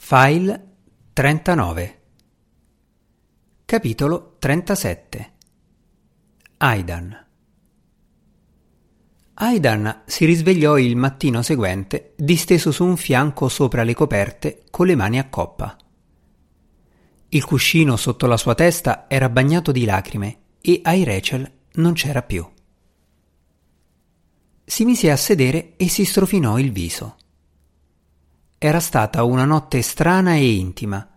File 39 Capitolo 37 Aidan Aidan si risvegliò il mattino seguente disteso su un fianco sopra le coperte con le mani a coppa. Il cuscino sotto la sua testa era bagnato di lacrime e ai Rachel non c'era più. Si mise a sedere e si strofinò il viso. Era stata una notte strana e intima.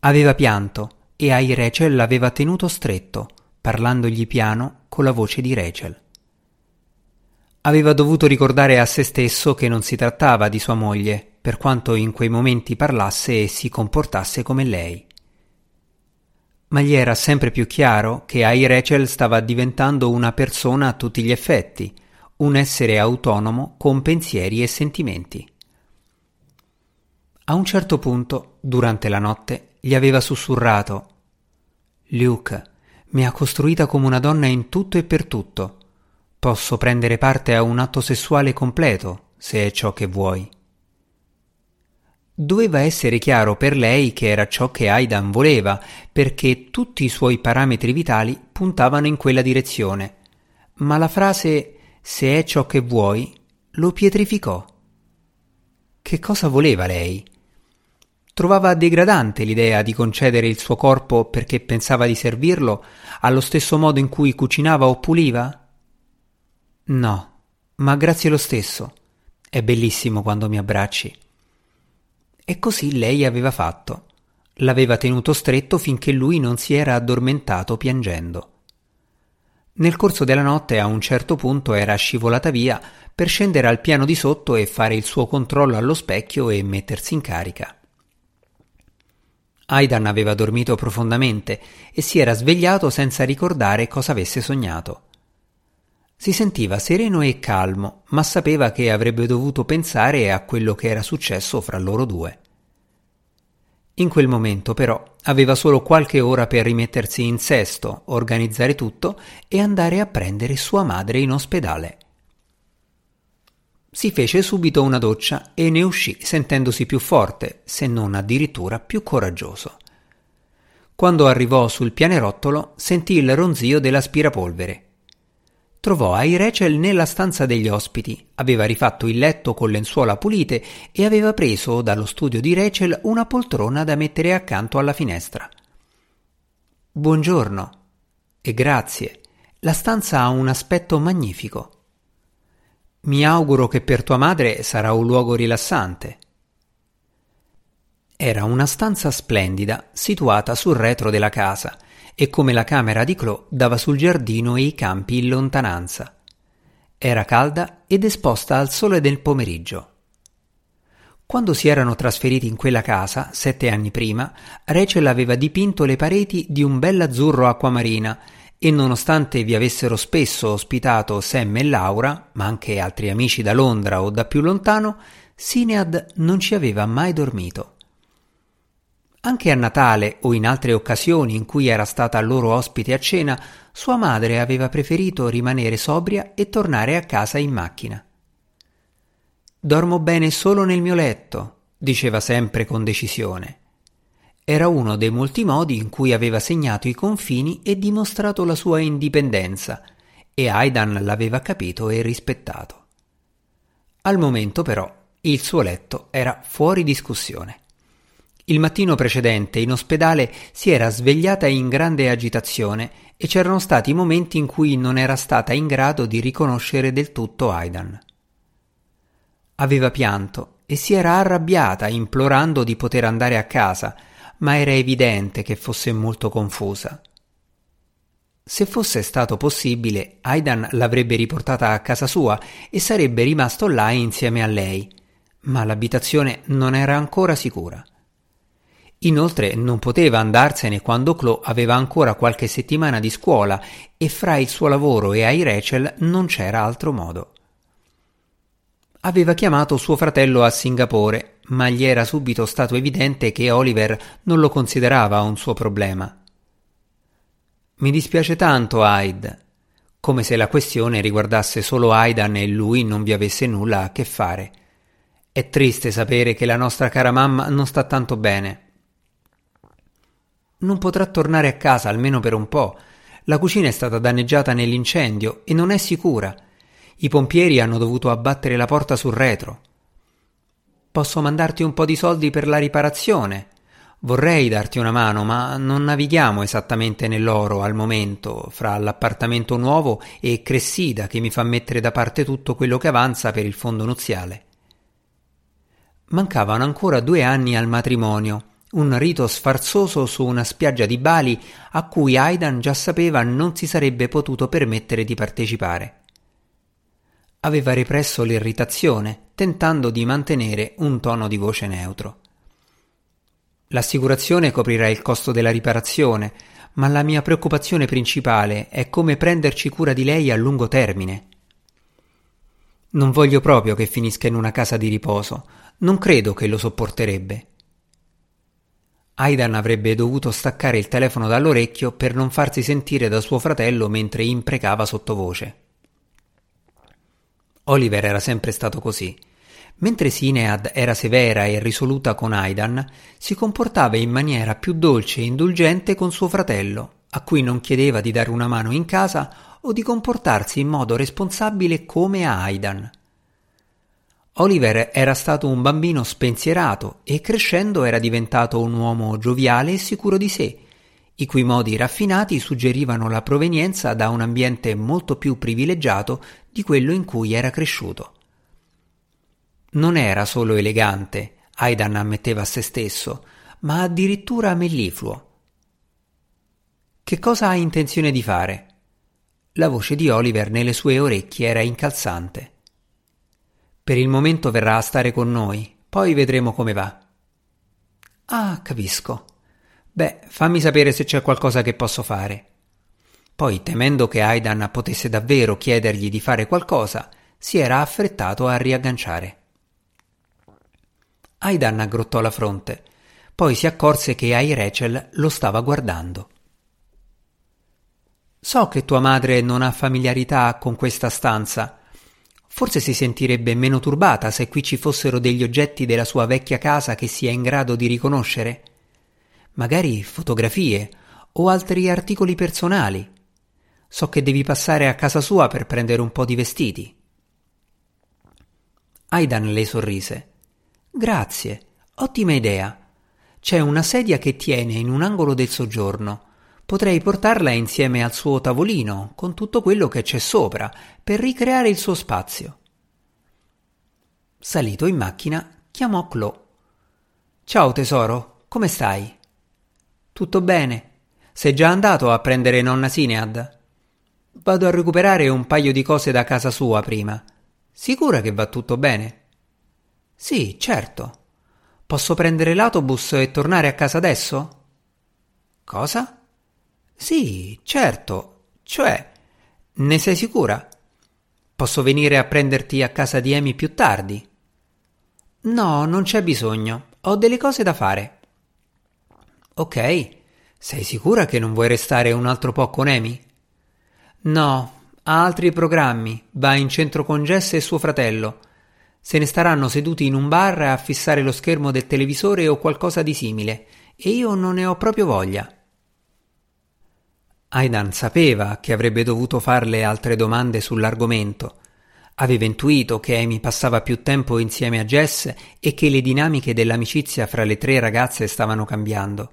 Aveva pianto e ai Rachel l'aveva tenuto stretto, parlandogli piano con la voce di Rachel. Aveva dovuto ricordare a se stesso che non si trattava di sua moglie, per quanto in quei momenti parlasse e si comportasse come lei. Ma gli era sempre più chiaro che ai Rachel stava diventando una persona a tutti gli effetti, un essere autonomo con pensieri e sentimenti. A un certo punto, durante la notte, gli aveva sussurrato Luke mi ha costruita come una donna in tutto e per tutto. Posso prendere parte a un atto sessuale completo, se è ciò che vuoi. Doveva essere chiaro per lei che era ciò che Aidan voleva, perché tutti i suoi parametri vitali puntavano in quella direzione. Ma la frase se è ciò che vuoi lo pietrificò. Che cosa voleva lei? Trovava degradante l'idea di concedere il suo corpo perché pensava di servirlo allo stesso modo in cui cucinava o puliva? No, ma grazie lo stesso. È bellissimo quando mi abbracci. E così lei aveva fatto. L'aveva tenuto stretto finché lui non si era addormentato piangendo. Nel corso della notte a un certo punto era scivolata via per scendere al piano di sotto e fare il suo controllo allo specchio e mettersi in carica. Aidan aveva dormito profondamente e si era svegliato senza ricordare cosa avesse sognato. Si sentiva sereno e calmo, ma sapeva che avrebbe dovuto pensare a quello che era successo fra loro due. In quel momento, però, aveva solo qualche ora per rimettersi in sesto, organizzare tutto e andare a prendere sua madre in ospedale. Si fece subito una doccia e ne uscì sentendosi più forte, se non addirittura più coraggioso. Quando arrivò sul pianerottolo sentì il ronzio dell'aspirapolvere. Trovò ai Rachel nella stanza degli ospiti, aveva rifatto il letto con lenzuola pulite e aveva preso dallo studio di Rachel una poltrona da mettere accanto alla finestra. Buongiorno e grazie. La stanza ha un aspetto magnifico. Mi auguro che per tua madre sarà un luogo rilassante. Era una stanza splendida, situata sul retro della casa, e come la camera di Chloe dava sul giardino e i campi in lontananza. Era calda ed esposta al sole del pomeriggio. Quando si erano trasferiti in quella casa, sette anni prima, Rachel aveva dipinto le pareti di un bell'azzurro acquamarina e nonostante vi avessero spesso ospitato Sam e Laura, ma anche altri amici da Londra o da più lontano, Sinead non ci aveva mai dormito. Anche a Natale o in altre occasioni in cui era stata loro ospite a cena, sua madre aveva preferito rimanere sobria e tornare a casa in macchina. Dormo bene solo nel mio letto, diceva sempre con decisione. Era uno dei molti modi in cui aveva segnato i confini e dimostrato la sua indipendenza, e Aidan l'aveva capito e rispettato. Al momento però il suo letto era fuori discussione. Il mattino precedente in ospedale si era svegliata in grande agitazione e c'erano stati momenti in cui non era stata in grado di riconoscere del tutto Aidan. Aveva pianto e si era arrabbiata implorando di poter andare a casa, ma era evidente che fosse molto confusa. Se fosse stato possibile, Aidan l'avrebbe riportata a casa sua e sarebbe rimasto là insieme a lei, ma l'abitazione non era ancora sicura. Inoltre non poteva andarsene quando Chloe aveva ancora qualche settimana di scuola e fra il suo lavoro e ai Rachel non c'era altro modo. Aveva chiamato suo fratello a Singapore, ma gli era subito stato evidente che Oliver non lo considerava un suo problema. Mi dispiace tanto, Hyde, come se la questione riguardasse solo Aidan e lui non vi avesse nulla a che fare. È triste sapere che la nostra cara mamma non sta tanto bene. Non potrà tornare a casa almeno per un po'. La cucina è stata danneggiata nell'incendio e non è sicura. I pompieri hanno dovuto abbattere la porta sul retro. Posso mandarti un po' di soldi per la riparazione. Vorrei darti una mano, ma non navighiamo esattamente nell'oro al momento, fra l'appartamento nuovo e Cressida che mi fa mettere da parte tutto quello che avanza per il fondo nuziale. Mancavano ancora due anni al matrimonio un rito sfarzoso su una spiaggia di Bali a cui Aidan già sapeva non si sarebbe potuto permettere di partecipare. Aveva represso l'irritazione, tentando di mantenere un tono di voce neutro. L'assicurazione coprirà il costo della riparazione, ma la mia preoccupazione principale è come prenderci cura di lei a lungo termine. Non voglio proprio che finisca in una casa di riposo, non credo che lo sopporterebbe. Aidan avrebbe dovuto staccare il telefono dall'orecchio per non farsi sentire da suo fratello mentre imprecava sottovoce. Oliver era sempre stato così. Mentre Sinead era severa e risoluta con Aidan, si comportava in maniera più dolce e indulgente con suo fratello, a cui non chiedeva di dare una mano in casa o di comportarsi in modo responsabile come a Aidan. Oliver era stato un bambino spensierato e crescendo era diventato un uomo gioviale e sicuro di sé, i cui modi raffinati suggerivano la provenienza da un ambiente molto più privilegiato di quello in cui era cresciuto. Non era solo elegante, Aidan ammetteva a se stesso, ma addirittura mellifluo. Che cosa hai intenzione di fare? La voce di Oliver nelle sue orecchie era incalzante. Per il momento verrà a stare con noi, poi vedremo come va. Ah, capisco. Beh, fammi sapere se c'è qualcosa che posso fare. Poi, temendo che Aidan potesse davvero chiedergli di fare qualcosa, si era affrettato a riagganciare. Aidan aggrottò la fronte, poi si accorse che Ai Rachel lo stava guardando. So che tua madre non ha familiarità con questa stanza, Forse si sentirebbe meno turbata se qui ci fossero degli oggetti della sua vecchia casa che sia in grado di riconoscere. Magari fotografie o altri articoli personali. So che devi passare a casa sua per prendere un po' di vestiti. Aidan le sorrise. Grazie, ottima idea. C'è una sedia che tiene in un angolo del soggiorno. Potrei portarla insieme al suo tavolino, con tutto quello che c'è sopra, per ricreare il suo spazio. Salito in macchina, chiamò Chloe. Ciao tesoro, come stai? Tutto bene. Sei già andato a prendere nonna Sinead? Vado a recuperare un paio di cose da casa sua prima. Sicura che va tutto bene? Sì, certo. Posso prendere l'autobus e tornare a casa adesso? Cosa? Sì, certo. Cioè, ne sei sicura? Posso venire a prenderti a casa di Amy più tardi? No, non c'è bisogno. Ho delle cose da fare. Ok. Sei sicura che non vuoi restare un altro po' con Amy? No, ha altri programmi. Va in centro con Jess e suo fratello. Se ne staranno seduti in un bar a fissare lo schermo del televisore o qualcosa di simile, e io non ne ho proprio voglia. Aidan sapeva che avrebbe dovuto farle altre domande sull'argomento. Aveva intuito che Amy passava più tempo insieme a Jess e che le dinamiche dell'amicizia fra le tre ragazze stavano cambiando,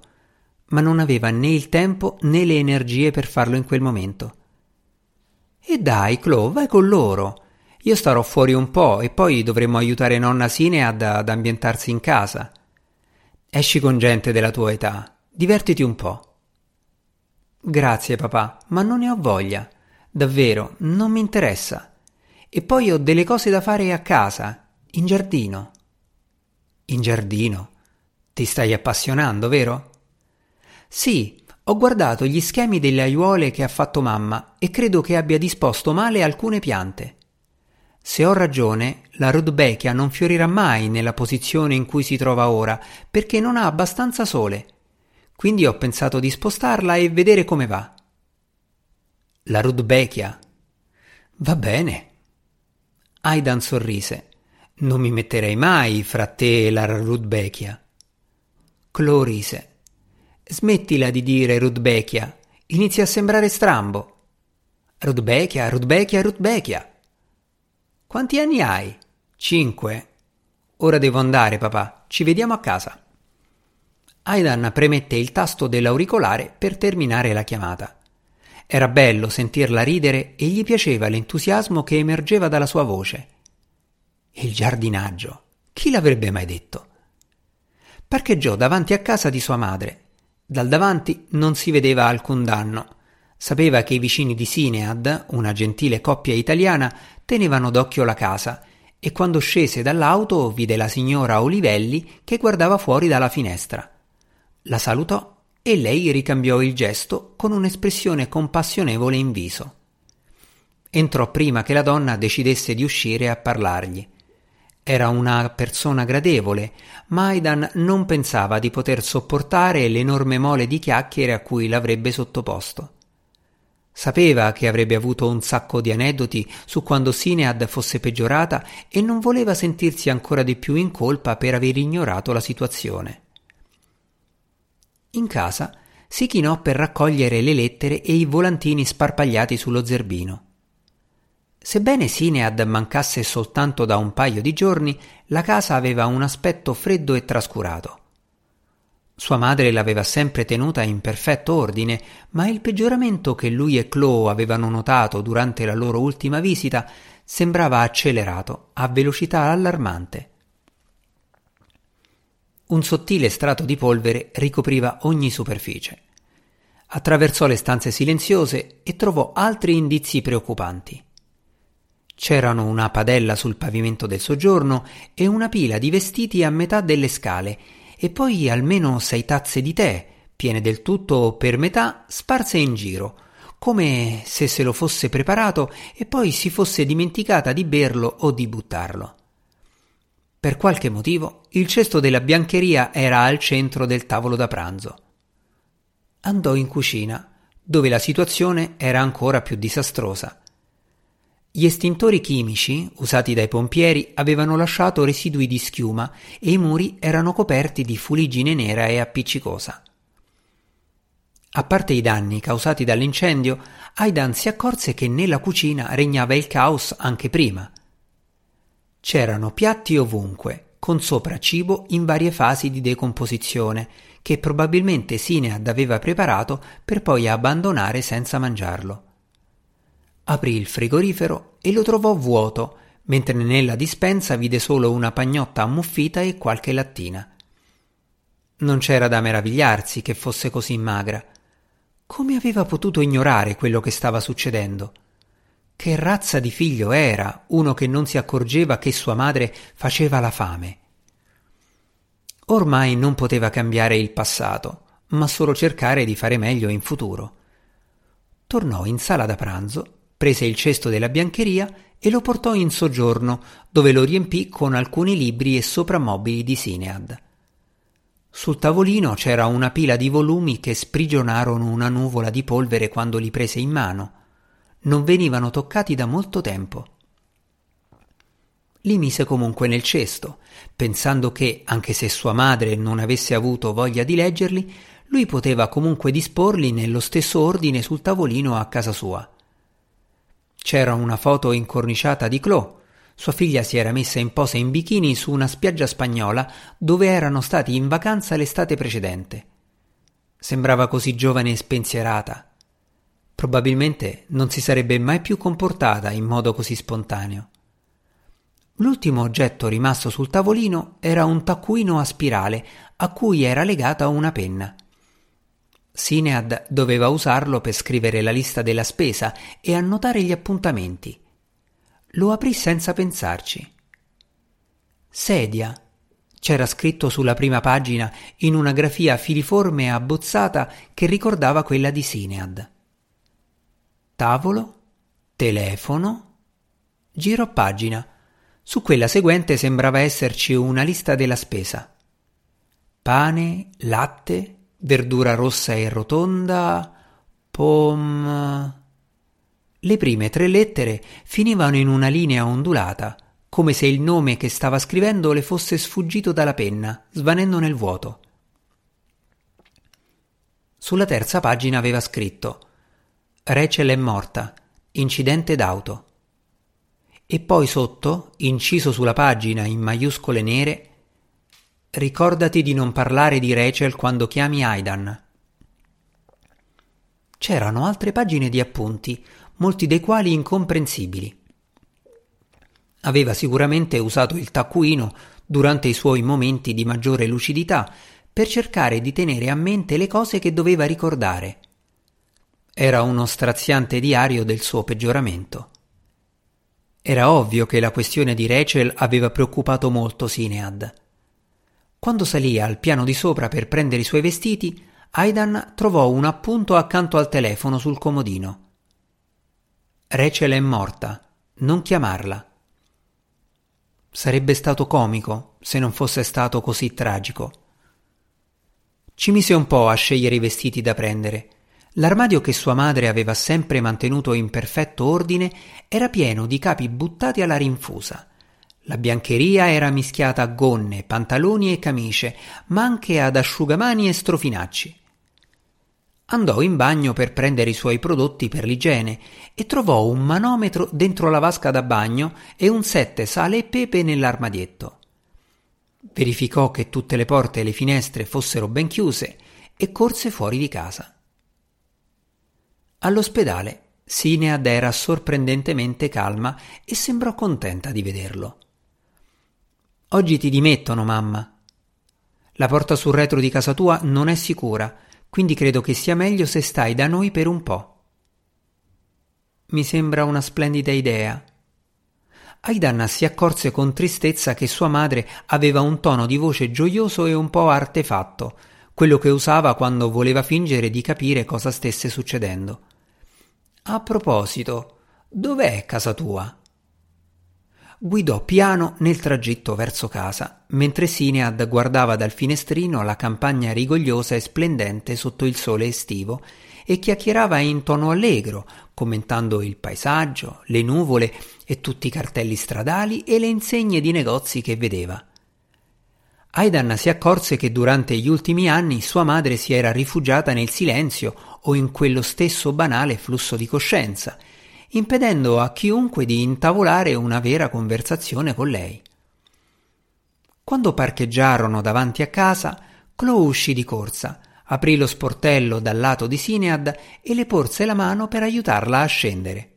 ma non aveva né il tempo né le energie per farlo in quel momento. E dai, Chloe, vai con loro. Io starò fuori un po' e poi dovremmo aiutare nonna Sinead ad ambientarsi in casa. Esci con gente della tua età, divertiti un po'. Grazie papà, ma non ne ho voglia. Davvero, non mi interessa. E poi ho delle cose da fare a casa, in giardino. In giardino? Ti stai appassionando, vero? Sì, ho guardato gli schemi delle aiuole che ha fatto mamma e credo che abbia disposto male alcune piante. Se ho ragione, la Rudbeckia non fiorirà mai nella posizione in cui si trova ora, perché non ha abbastanza sole quindi ho pensato di spostarla e vedere come va. La Rudbeckia. Va bene. Aidan sorrise. Non mi metterei mai fra te e la Rudbecchia. Clo rise. Smettila di dire Rudbecchia. Inizia a sembrare strambo. Rudbecchia, Rudbecchia, Rudbecchia. Quanti anni hai? Cinque. Ora devo andare, papà. Ci vediamo a casa. Aidan premette il tasto dell'auricolare per terminare la chiamata. Era bello sentirla ridere e gli piaceva l'entusiasmo che emergeva dalla sua voce. Il giardinaggio. Chi l'avrebbe mai detto? Parcheggiò davanti a casa di sua madre. Dal davanti non si vedeva alcun danno. Sapeva che i vicini di Sinead, una gentile coppia italiana, tenevano d'occhio la casa e quando scese dall'auto vide la signora Olivelli che guardava fuori dalla finestra. La salutò e lei ricambiò il gesto con un'espressione compassionevole in viso. Entrò prima che la donna decidesse di uscire a parlargli. Era una persona gradevole, ma Aidan non pensava di poter sopportare l'enorme mole di chiacchiere a cui l'avrebbe sottoposto. Sapeva che avrebbe avuto un sacco di aneddoti su quando Sinead fosse peggiorata e non voleva sentirsi ancora di più in colpa per aver ignorato la situazione. In casa si chinò per raccogliere le lettere e i volantini sparpagliati sullo zerbino. Sebbene Sinead mancasse soltanto da un paio di giorni, la casa aveva un aspetto freddo e trascurato. Sua madre l'aveva sempre tenuta in perfetto ordine, ma il peggioramento che lui e Chloe avevano notato durante la loro ultima visita sembrava accelerato a velocità allarmante. Un sottile strato di polvere ricopriva ogni superficie. Attraversò le stanze silenziose e trovò altri indizi preoccupanti. C'erano una padella sul pavimento del soggiorno e una pila di vestiti a metà delle scale e poi almeno sei tazze di tè, piene del tutto o per metà, sparse in giro, come se se lo fosse preparato e poi si fosse dimenticata di berlo o di buttarlo. Per qualche motivo il cesto della biancheria era al centro del tavolo da pranzo. Andò in cucina, dove la situazione era ancora più disastrosa. Gli estintori chimici, usati dai pompieri, avevano lasciato residui di schiuma e i muri erano coperti di fuliggine nera e appiccicosa. A parte i danni causati dall'incendio, Aidan si accorse che nella cucina regnava il caos anche prima. C'erano piatti ovunque, con sopra cibo in varie fasi di decomposizione, che probabilmente Sinead aveva preparato per poi abbandonare senza mangiarlo. Aprì il frigorifero e lo trovò vuoto, mentre nella dispensa vide solo una pagnotta ammuffita e qualche lattina. Non c'era da meravigliarsi che fosse così magra. Come aveva potuto ignorare quello che stava succedendo? Che razza di figlio era uno che non si accorgeva che sua madre faceva la fame? Ormai non poteva cambiare il passato, ma solo cercare di fare meglio in futuro. Tornò in sala da pranzo, prese il cesto della biancheria e lo portò in soggiorno, dove lo riempì con alcuni libri e soprammobili di Sinead. Sul tavolino c'era una pila di volumi che sprigionarono una nuvola di polvere quando li prese in mano non venivano toccati da molto tempo. Li mise comunque nel cesto, pensando che, anche se sua madre non avesse avuto voglia di leggerli, lui poteva comunque disporli nello stesso ordine sul tavolino a casa sua. C'era una foto incorniciata di Chloe. Sua figlia si era messa in posa in bikini su una spiaggia spagnola dove erano stati in vacanza l'estate precedente. Sembrava così giovane e spensierata. Probabilmente non si sarebbe mai più comportata in modo così spontaneo. L'ultimo oggetto rimasto sul tavolino era un taccuino a spirale a cui era legata una penna. Sinead doveva usarlo per scrivere la lista della spesa e annotare gli appuntamenti. Lo aprì senza pensarci. Sedia. C'era scritto sulla prima pagina in una grafia filiforme abbozzata che ricordava quella di Sinead tavolo, telefono, giro pagina. Su quella seguente sembrava esserci una lista della spesa. Pane, latte, verdura rossa e rotonda, pom. Le prime tre lettere finivano in una linea ondulata, come se il nome che stava scrivendo le fosse sfuggito dalla penna, svanendo nel vuoto. Sulla terza pagina aveva scritto Rachel è morta, incidente d'auto. E poi sotto, inciso sulla pagina in maiuscole nere, Ricordati di non parlare di Rachel quando chiami Aidan. C'erano altre pagine di appunti, molti dei quali incomprensibili. Aveva sicuramente usato il taccuino durante i suoi momenti di maggiore lucidità per cercare di tenere a mente le cose che doveva ricordare. Era uno straziante diario del suo peggioramento. Era ovvio che la questione di Rachel aveva preoccupato molto Sinead. Quando salì al piano di sopra per prendere i suoi vestiti, Aidan trovò un appunto accanto al telefono sul comodino. Rachel è morta, non chiamarla. Sarebbe stato comico se non fosse stato così tragico. Ci mise un po' a scegliere i vestiti da prendere. L'armadio che sua madre aveva sempre mantenuto in perfetto ordine era pieno di capi buttati alla rinfusa. La biancheria era mischiata a gonne, pantaloni e camicie, ma anche ad asciugamani e strofinacci. Andò in bagno per prendere i suoi prodotti per l'igiene e trovò un manometro dentro la vasca da bagno e un sette sale e pepe nell'armadietto. Verificò che tutte le porte e le finestre fossero ben chiuse e corse fuori di casa. All'ospedale Sinead era sorprendentemente calma e sembrò contenta di vederlo. Oggi ti dimettono, mamma. La porta sul retro di casa tua non è sicura quindi credo che sia meglio se stai da noi per un po'. Mi sembra una splendida idea. Aidanna si accorse con tristezza che sua madre aveva un tono di voce gioioso e un po' artefatto, quello che usava quando voleva fingere di capire cosa stesse succedendo. A proposito, dov'è casa tua? Guidò piano nel tragitto verso casa, mentre Sinead guardava dal finestrino la campagna rigogliosa e splendente sotto il sole estivo e chiacchierava in tono allegro, commentando il paesaggio, le nuvole e tutti i cartelli stradali e le insegne di negozi che vedeva. Aidan si accorse che durante gli ultimi anni sua madre si era rifugiata nel silenzio o in quello stesso banale flusso di coscienza impedendo a chiunque di intavolare una vera conversazione con lei. Quando parcheggiarono davanti a casa, Chloe uscì di corsa, aprì lo sportello dal lato di Sinead e le porse la mano per aiutarla a scendere.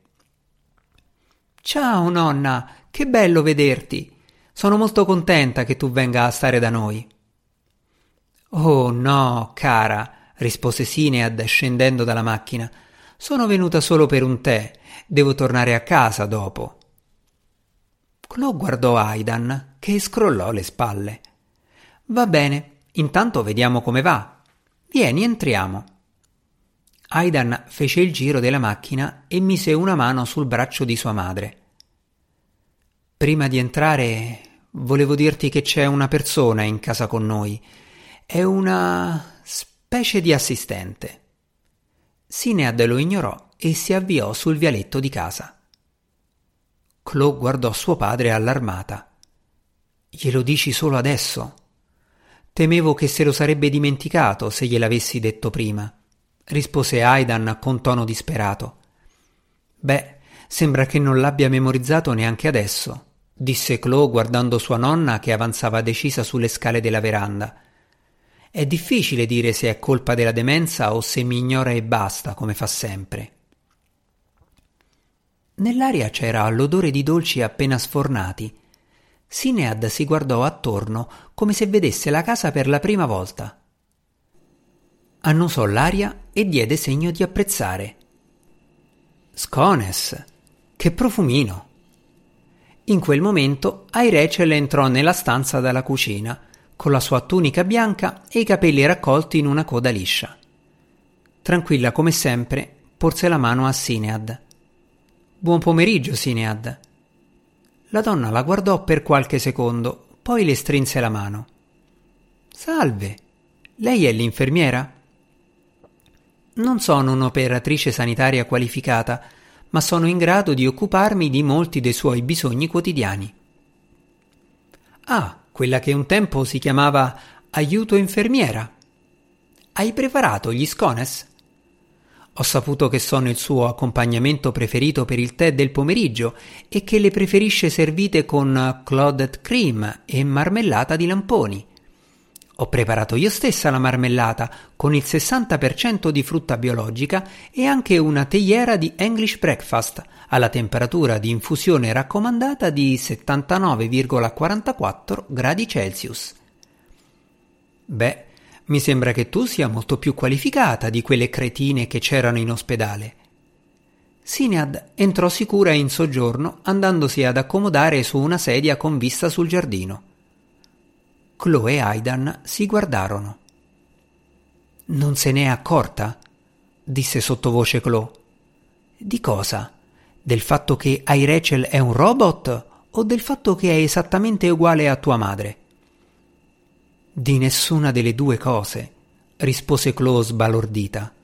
Ciao nonna, che bello vederti. Sono molto contenta che tu venga a stare da noi. Oh no, cara, rispose Sinead scendendo dalla macchina. Sono venuta solo per un tè Devo tornare a casa dopo. Chloe guardò Aidan, che scrollò le spalle. Va bene, intanto vediamo come va. Vieni, entriamo. Aidan fece il giro della macchina e mise una mano sul braccio di sua madre. Prima di entrare volevo dirti che c'è una persona in casa con noi. È una specie di assistente. Sinead lo ignorò e si avviò sul vialetto di casa. Chloe guardò suo padre allarmata. Glielo dici solo adesso? Temevo che se lo sarebbe dimenticato se gliel'avessi detto prima, rispose Aidan con tono disperato. Beh, sembra che non l'abbia memorizzato neanche adesso, disse Chloe guardando sua nonna che avanzava decisa sulle scale della veranda. È difficile dire se è colpa della demenza o se mi ignora e basta, come fa sempre. Nell'aria c'era l'odore di dolci appena sfornati. Sinead si guardò attorno come se vedesse la casa per la prima volta. Annusò l'aria e diede segno di apprezzare. Scones, che profumino! In quel momento Airechel entrò nella stanza dalla cucina, con la sua tunica bianca e i capelli raccolti in una coda liscia. Tranquilla come sempre, porse la mano a Sinead. Buon pomeriggio, Sinead. La donna la guardò per qualche secondo, poi le strinse la mano. Salve. Lei è l'infermiera? Non sono un'operatrice sanitaria qualificata, ma sono in grado di occuparmi di molti dei suoi bisogni quotidiani. Ah, quella che un tempo si chiamava aiuto infermiera. Hai preparato gli scones? Ho saputo che sono il suo accompagnamento preferito per il tè del pomeriggio e che le preferisce servite con clotted cream e marmellata di lamponi. Ho preparato io stessa la marmellata con il 60% di frutta biologica e anche una teiera di English breakfast alla temperatura di infusione raccomandata di 79,44 gradi Celsius. Beh, mi sembra che tu sia molto più qualificata di quelle cretine che c'erano in ospedale. Sinead entrò sicura in soggiorno andandosi ad accomodare su una sedia con vista sul giardino. Chloe e Aidan si guardarono. Non se n'è accorta? disse sottovoce Chloe. Di cosa? Del fatto che Rachel è un robot o del fatto che è esattamente uguale a tua madre? Di nessuna delle due cose, rispose Chloe sbalordita.